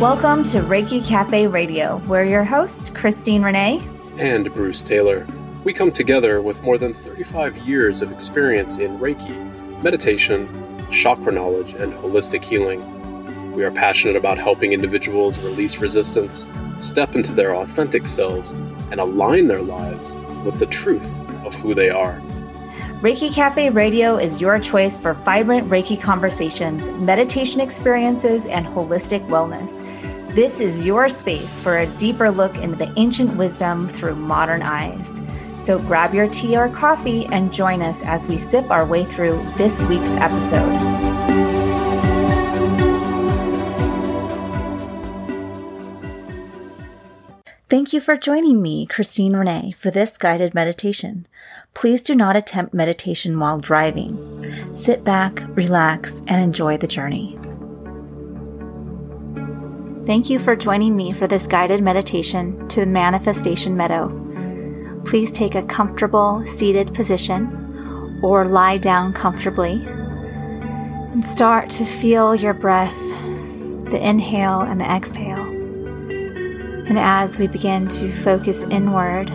Welcome to Reiki Cafe Radio. We're your host, Christine Renee. And Bruce Taylor. We come together with more than 35 years of experience in Reiki, meditation, chakra knowledge, and holistic healing. We are passionate about helping individuals release resistance, step into their authentic selves, and align their lives with the truth of who they are. Reiki Cafe Radio is your choice for vibrant Reiki conversations, meditation experiences, and holistic wellness. This is your space for a deeper look into the ancient wisdom through modern eyes. So grab your tea or coffee and join us as we sip our way through this week's episode. Thank you for joining me, Christine Renee, for this guided meditation. Please do not attempt meditation while driving. Sit back, relax, and enjoy the journey. Thank you for joining me for this guided meditation to the Manifestation Meadow. Please take a comfortable seated position or lie down comfortably and start to feel your breath, the inhale and the exhale. And as we begin to focus inward,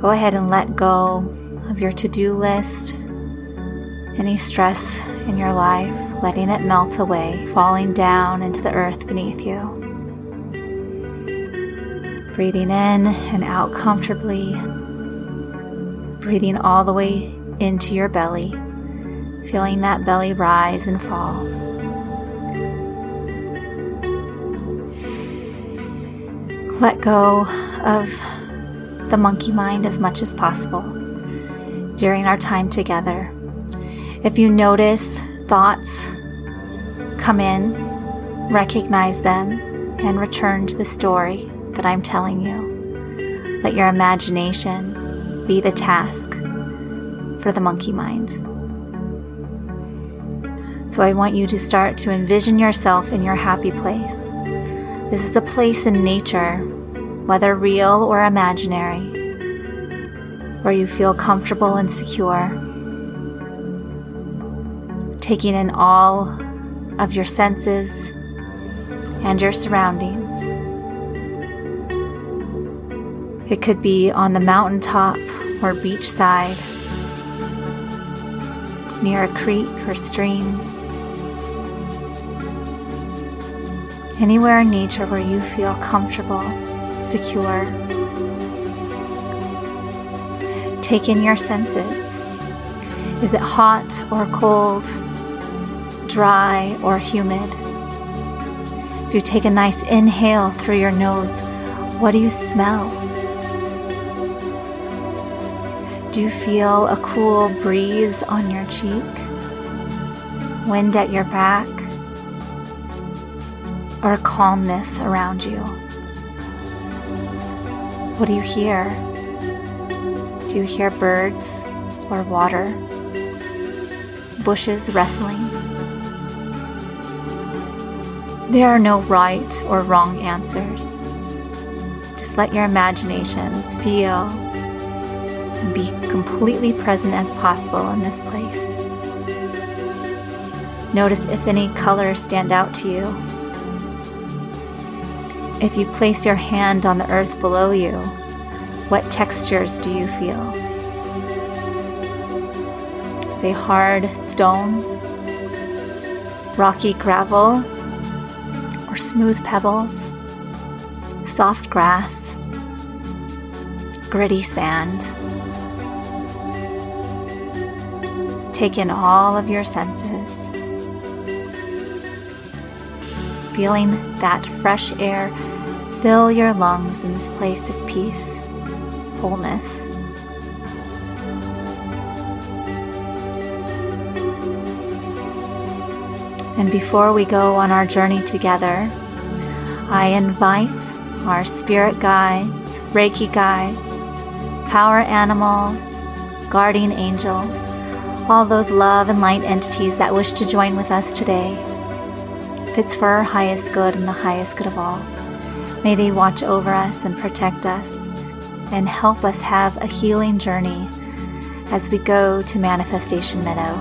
go ahead and let go of your to do list, any stress in your life, letting it melt away, falling down into the earth beneath you. Breathing in and out comfortably, breathing all the way into your belly, feeling that belly rise and fall. Let go of the monkey mind as much as possible during our time together. If you notice thoughts come in, recognize them, and return to the story that I'm telling you. Let your imagination be the task for the monkey mind. So I want you to start to envision yourself in your happy place. This is a place in nature, whether real or imaginary, where you feel comfortable and secure taking in all of your senses and your surroundings. It could be on the mountaintop or beachside, near a creek or stream, anywhere in nature where you feel comfortable, secure. Take in your senses. Is it hot or cold? dry or humid. If you take a nice inhale through your nose, what do you smell? Do you feel a cool breeze on your cheek? Wind at your back? Or calmness around you? What do you hear? Do you hear birds or water? Bushes rustling? There are no right or wrong answers. Just let your imagination feel and be completely present as possible in this place. Notice if any colors stand out to you. If you place your hand on the earth below you, what textures do you feel? They hard stones, rocky gravel, or smooth pebbles, soft grass, gritty sand. Take in all of your senses. Feeling that fresh air fill your lungs in this place of peace, wholeness. And before we go on our journey together, I invite our spirit guides, Reiki guides, power animals, guardian angels, all those love and light entities that wish to join with us today. It's for our highest good and the highest good of all, may they watch over us and protect us and help us have a healing journey as we go to Manifestation Meadow.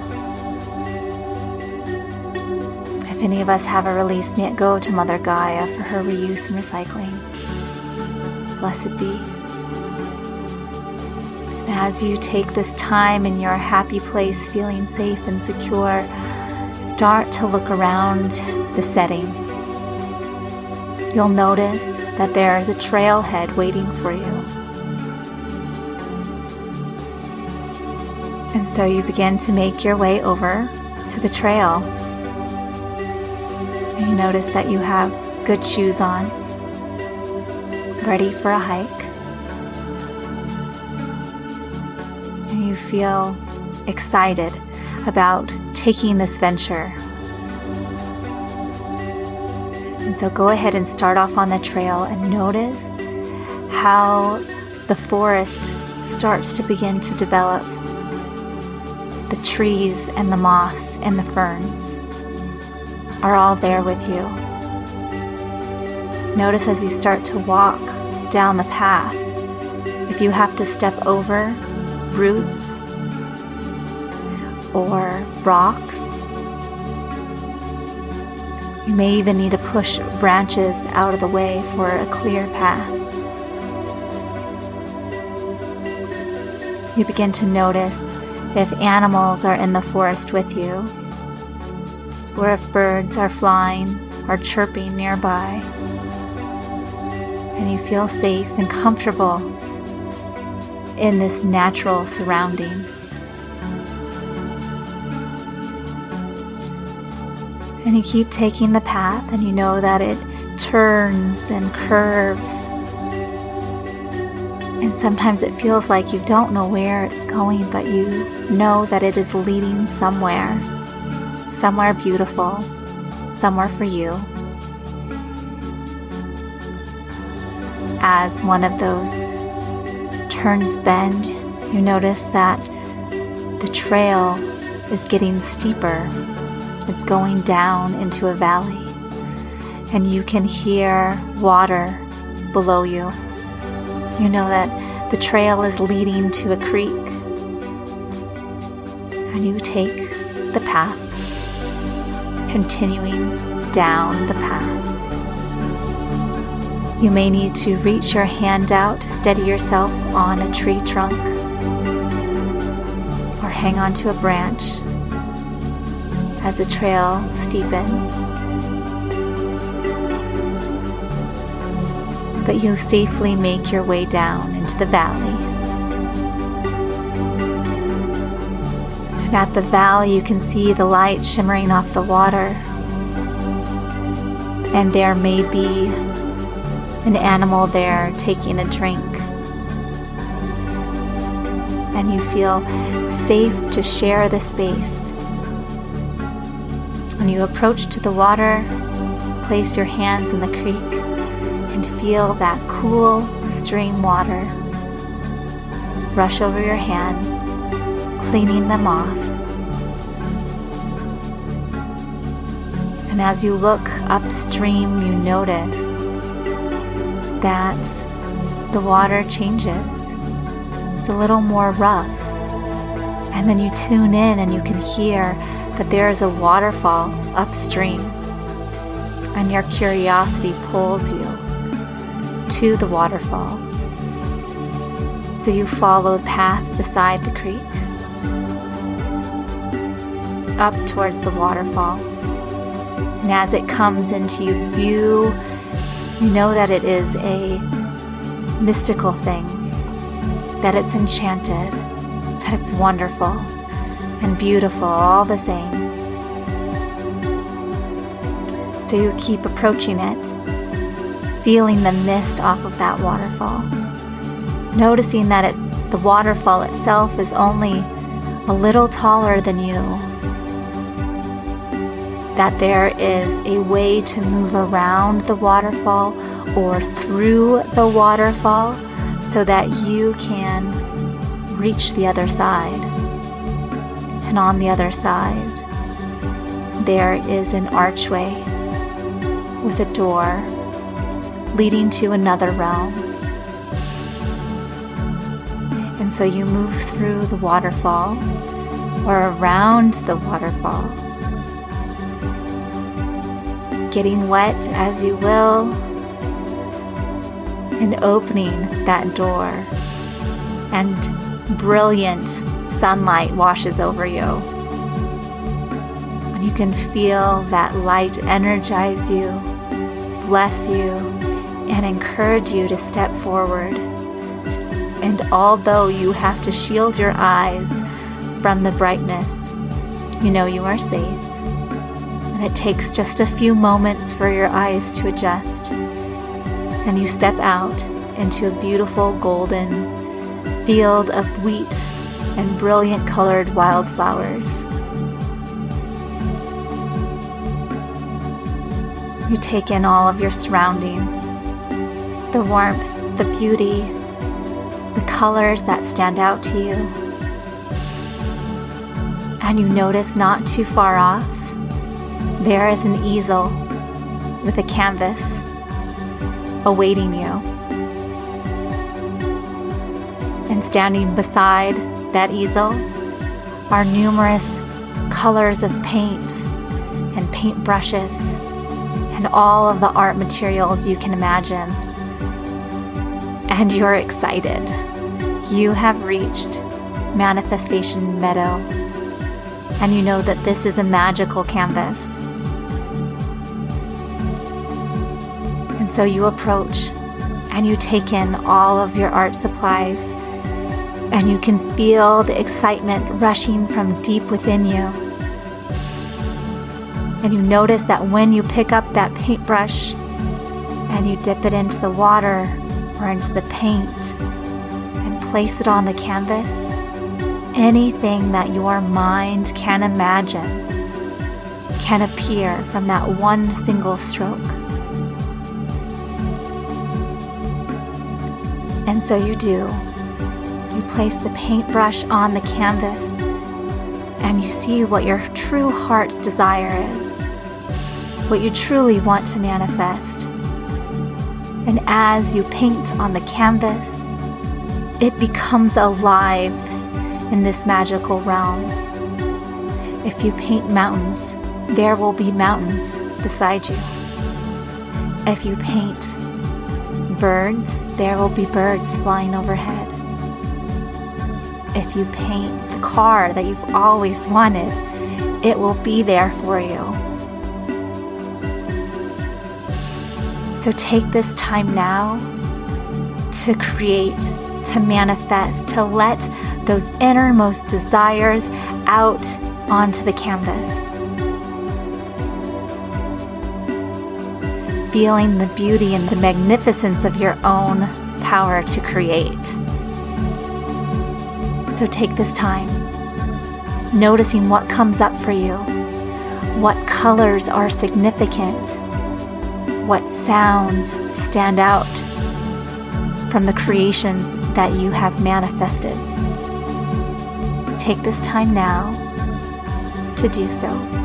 If any of us have a release, may it go to Mother Gaia for her reuse and recycling. Blessed be. And as you take this time in your happy place, feeling safe and secure, start to look around the setting. You'll notice that there is a trailhead waiting for you. And so you begin to make your way over to the trail. You notice that you have good shoes on, ready for a hike. And you feel excited about taking this venture. And so go ahead and start off on the trail and notice how the forest starts to begin to develop the trees and the moss and the ferns are all there with you. Notice as you start to walk down the path, if you have to step over roots or rocks, you may even need to push branches out of the way for a clear path. You begin to notice if animals are in the forest with you, or if birds are flying or chirping nearby, and you feel safe and comfortable in this natural surrounding. And you keep taking the path, and you know that it turns and curves and sometimes it feels like you don't know where it's going, but you know that it is leading somewhere, somewhere beautiful, somewhere for you. As one of those turns bend, you notice that the trail is getting steeper. It's going down into a valley, and you can hear water below you. You know that the trail is leading to a creek. And you take the path, continuing down the path. You may need to reach your hand out to steady yourself on a tree trunk or hang onto a branch as the trail steepens. but you'll safely make your way down into the valley. And at the valley, you can see the light shimmering off the water. And there may be an animal there taking a drink. And you feel safe to share the space. When you approach to the water, place your hands in the creek and feel that cool stream water rush over your hands, cleaning them off. And as you look upstream, you notice that the water changes. It's a little more rough. And then you tune in and you can hear that there is a waterfall upstream. And your curiosity pulls you to the waterfall. So you follow the path beside the creek up towards the waterfall. And as it comes into view, you know that it is a mystical thing, that it's enchanted, that it's wonderful and beautiful all the same. So you keep approaching it feeling the mist off of that waterfall. Noticing that it, the waterfall itself is only a little taller than you. That there is a way to move around the waterfall or through the waterfall so that you can reach the other side. And on the other side, there is an archway with a door leading to another realm. And so you move through the waterfall or around the waterfall, getting wet as you will, and opening that door, and brilliant sunlight washes over you. And you can feel that light energize you, bless you, and encourage you to step forward. And although you have to shield your eyes from the brightness, you know you are safe. And it takes just a few moments for your eyes to adjust. And you step out into a beautiful golden field of wheat and brilliant colored wildflowers. You take in all of your surroundings the warmth, the beauty, the colors that stand out to you. And you notice not too far off, there is an easel with a canvas awaiting you. And standing beside that easel are numerous colors of paint and paint brushes and all of the art materials you can imagine. And you're excited. You have reached Manifestation Meadow, and you know that this is a magical canvas. And so you approach and you take in all of your art supplies, and you can feel the excitement rushing from deep within you. And you notice that when you pick up that paintbrush and you dip it into the water or into the paint and place it on the canvas, anything that your mind can imagine can appear from that one single stroke. And so you do. You place the paintbrush on the canvas and you see what your true heart's desire is, what you truly want to manifest. And as you paint on the canvas, it becomes alive in this magical realm. If you paint mountains, there will be mountains beside you. If you paint birds, there will be birds flying overhead. If you paint the car that you've always wanted, it will be there for you. So take this time now to create, to manifest, to let those innermost desires out onto the canvas. Feeling the beauty and the magnificence of your own power to create. So take this time, noticing what comes up for you, what colors are significant, what sounds stand out from the creations that you have manifested. Take this time now to do so.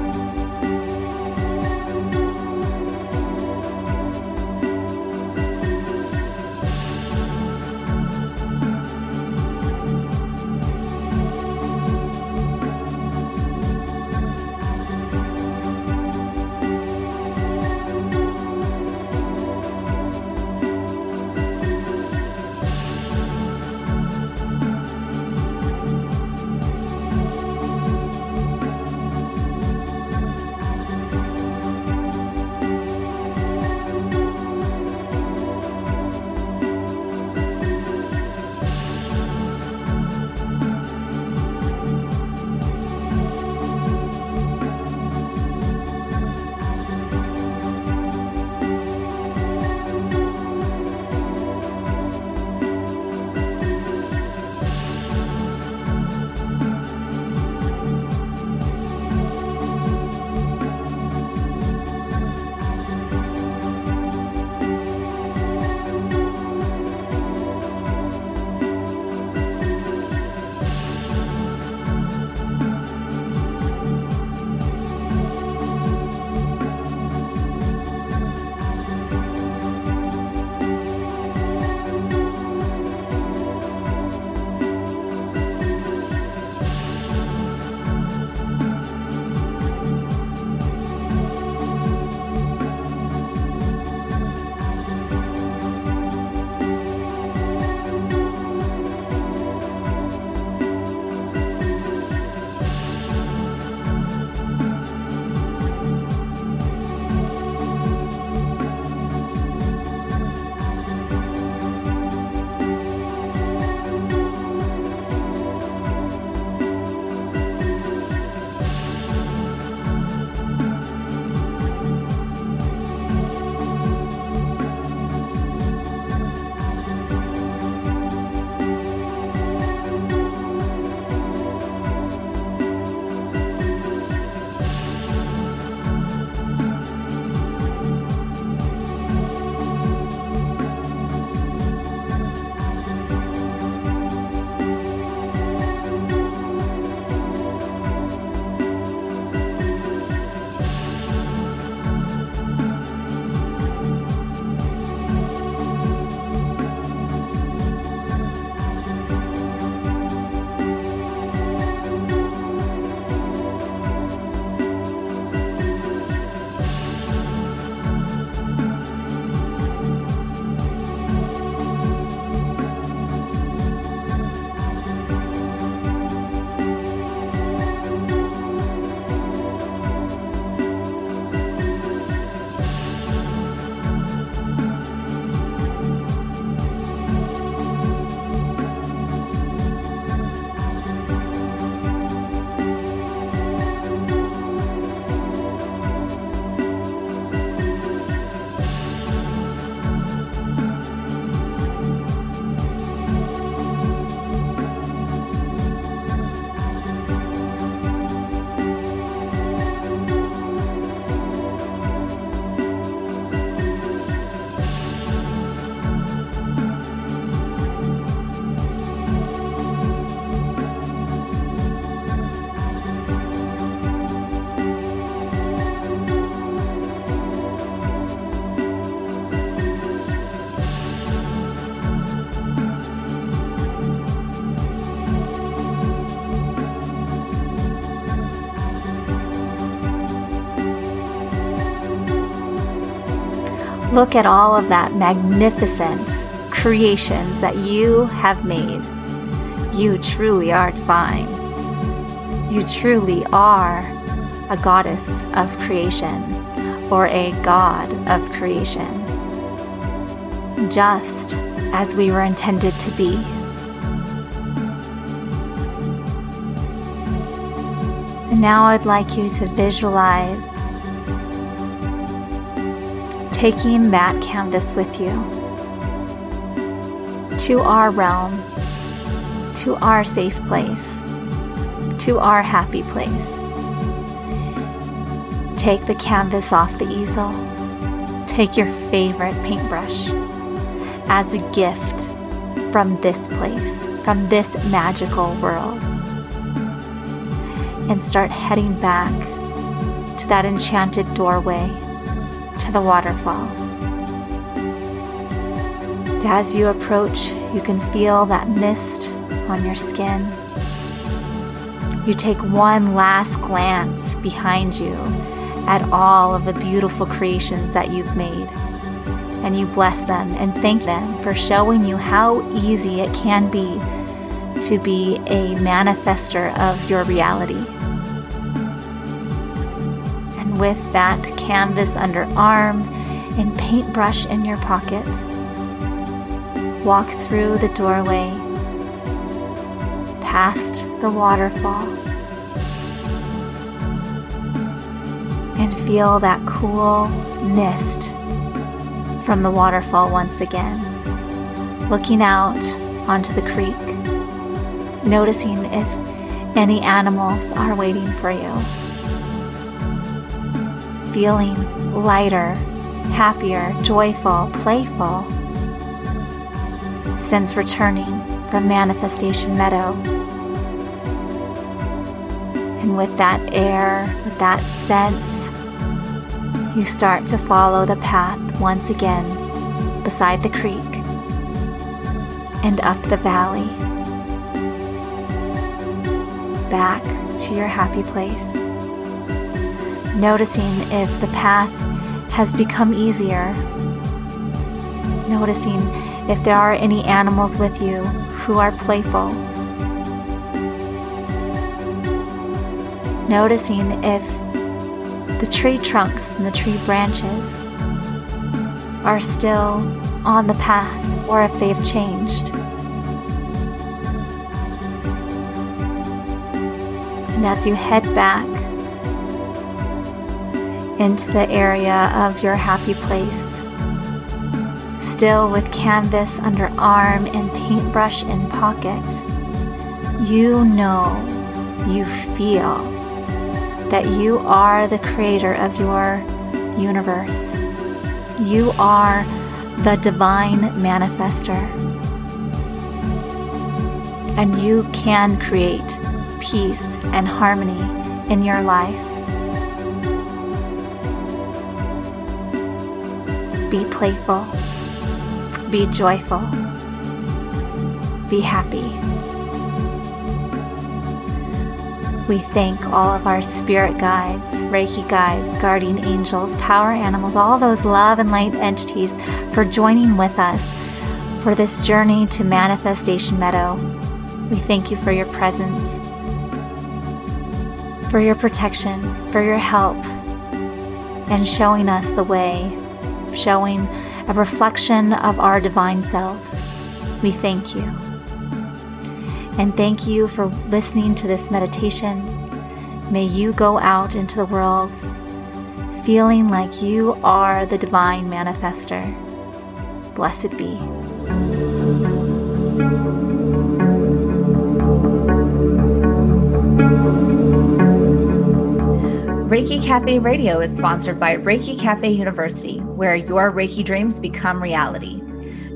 Look at all of that magnificent creations that you have made. You truly are divine. You truly are a goddess of creation or a god of creation, just as we were intended to be. And now I'd like you to visualize taking that canvas with you to our realm, to our safe place, to our happy place. Take the canvas off the easel. Take your favorite paintbrush as a gift from this place, from this magical world. And start heading back to that enchanted doorway the waterfall. As you approach, you can feel that mist on your skin. You take one last glance behind you at all of the beautiful creations that you've made. And you bless them and thank them for showing you how easy it can be to be a manifester of your reality with that canvas under arm and paintbrush in your pocket. Walk through the doorway, past the waterfall, and feel that cool mist from the waterfall once again. Looking out onto the creek, noticing if any animals are waiting for you feeling lighter, happier, joyful, playful since returning from Manifestation Meadow. And with that air, with that sense, you start to follow the path once again beside the creek and up the valley, back to your happy place noticing if the path has become easier, noticing if there are any animals with you who are playful, noticing if the tree trunks and the tree branches are still on the path or if they've changed. And as you head back into the area of your happy place. Still with canvas under arm and paintbrush in pocket, you know, you feel that you are the creator of your universe. You are the divine manifester. And you can create peace and harmony in your life. Be playful. Be joyful. Be happy. We thank all of our spirit guides, Reiki guides, guardian angels, power animals, all those love and light entities for joining with us for this journey to Manifestation Meadow. We thank you for your presence, for your protection, for your help, and showing us the way showing a reflection of our divine selves. We thank you. And thank you for listening to this meditation. May you go out into the world feeling like you are the divine manifester. Blessed be. Reiki Cafe Radio is sponsored by Reiki Cafe University, where your Reiki dreams become reality.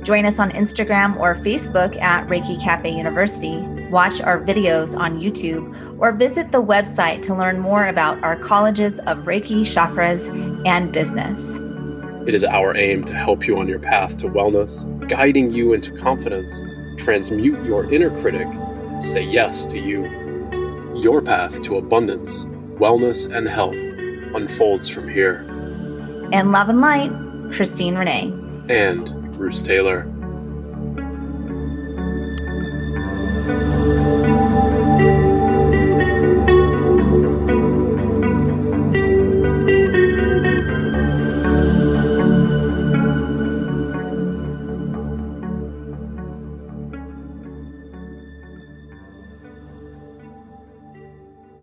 Join us on Instagram or Facebook at Reiki Cafe University. Watch our videos on YouTube or visit the website to learn more about our colleges of Reiki, chakras, and business. It is our aim to help you on your path to wellness, guiding you into confidence, transmute your inner critic, say yes to you. Your path to abundance wellness, and health unfolds from here. And love and light. Christine Renee, and Bruce Taylor.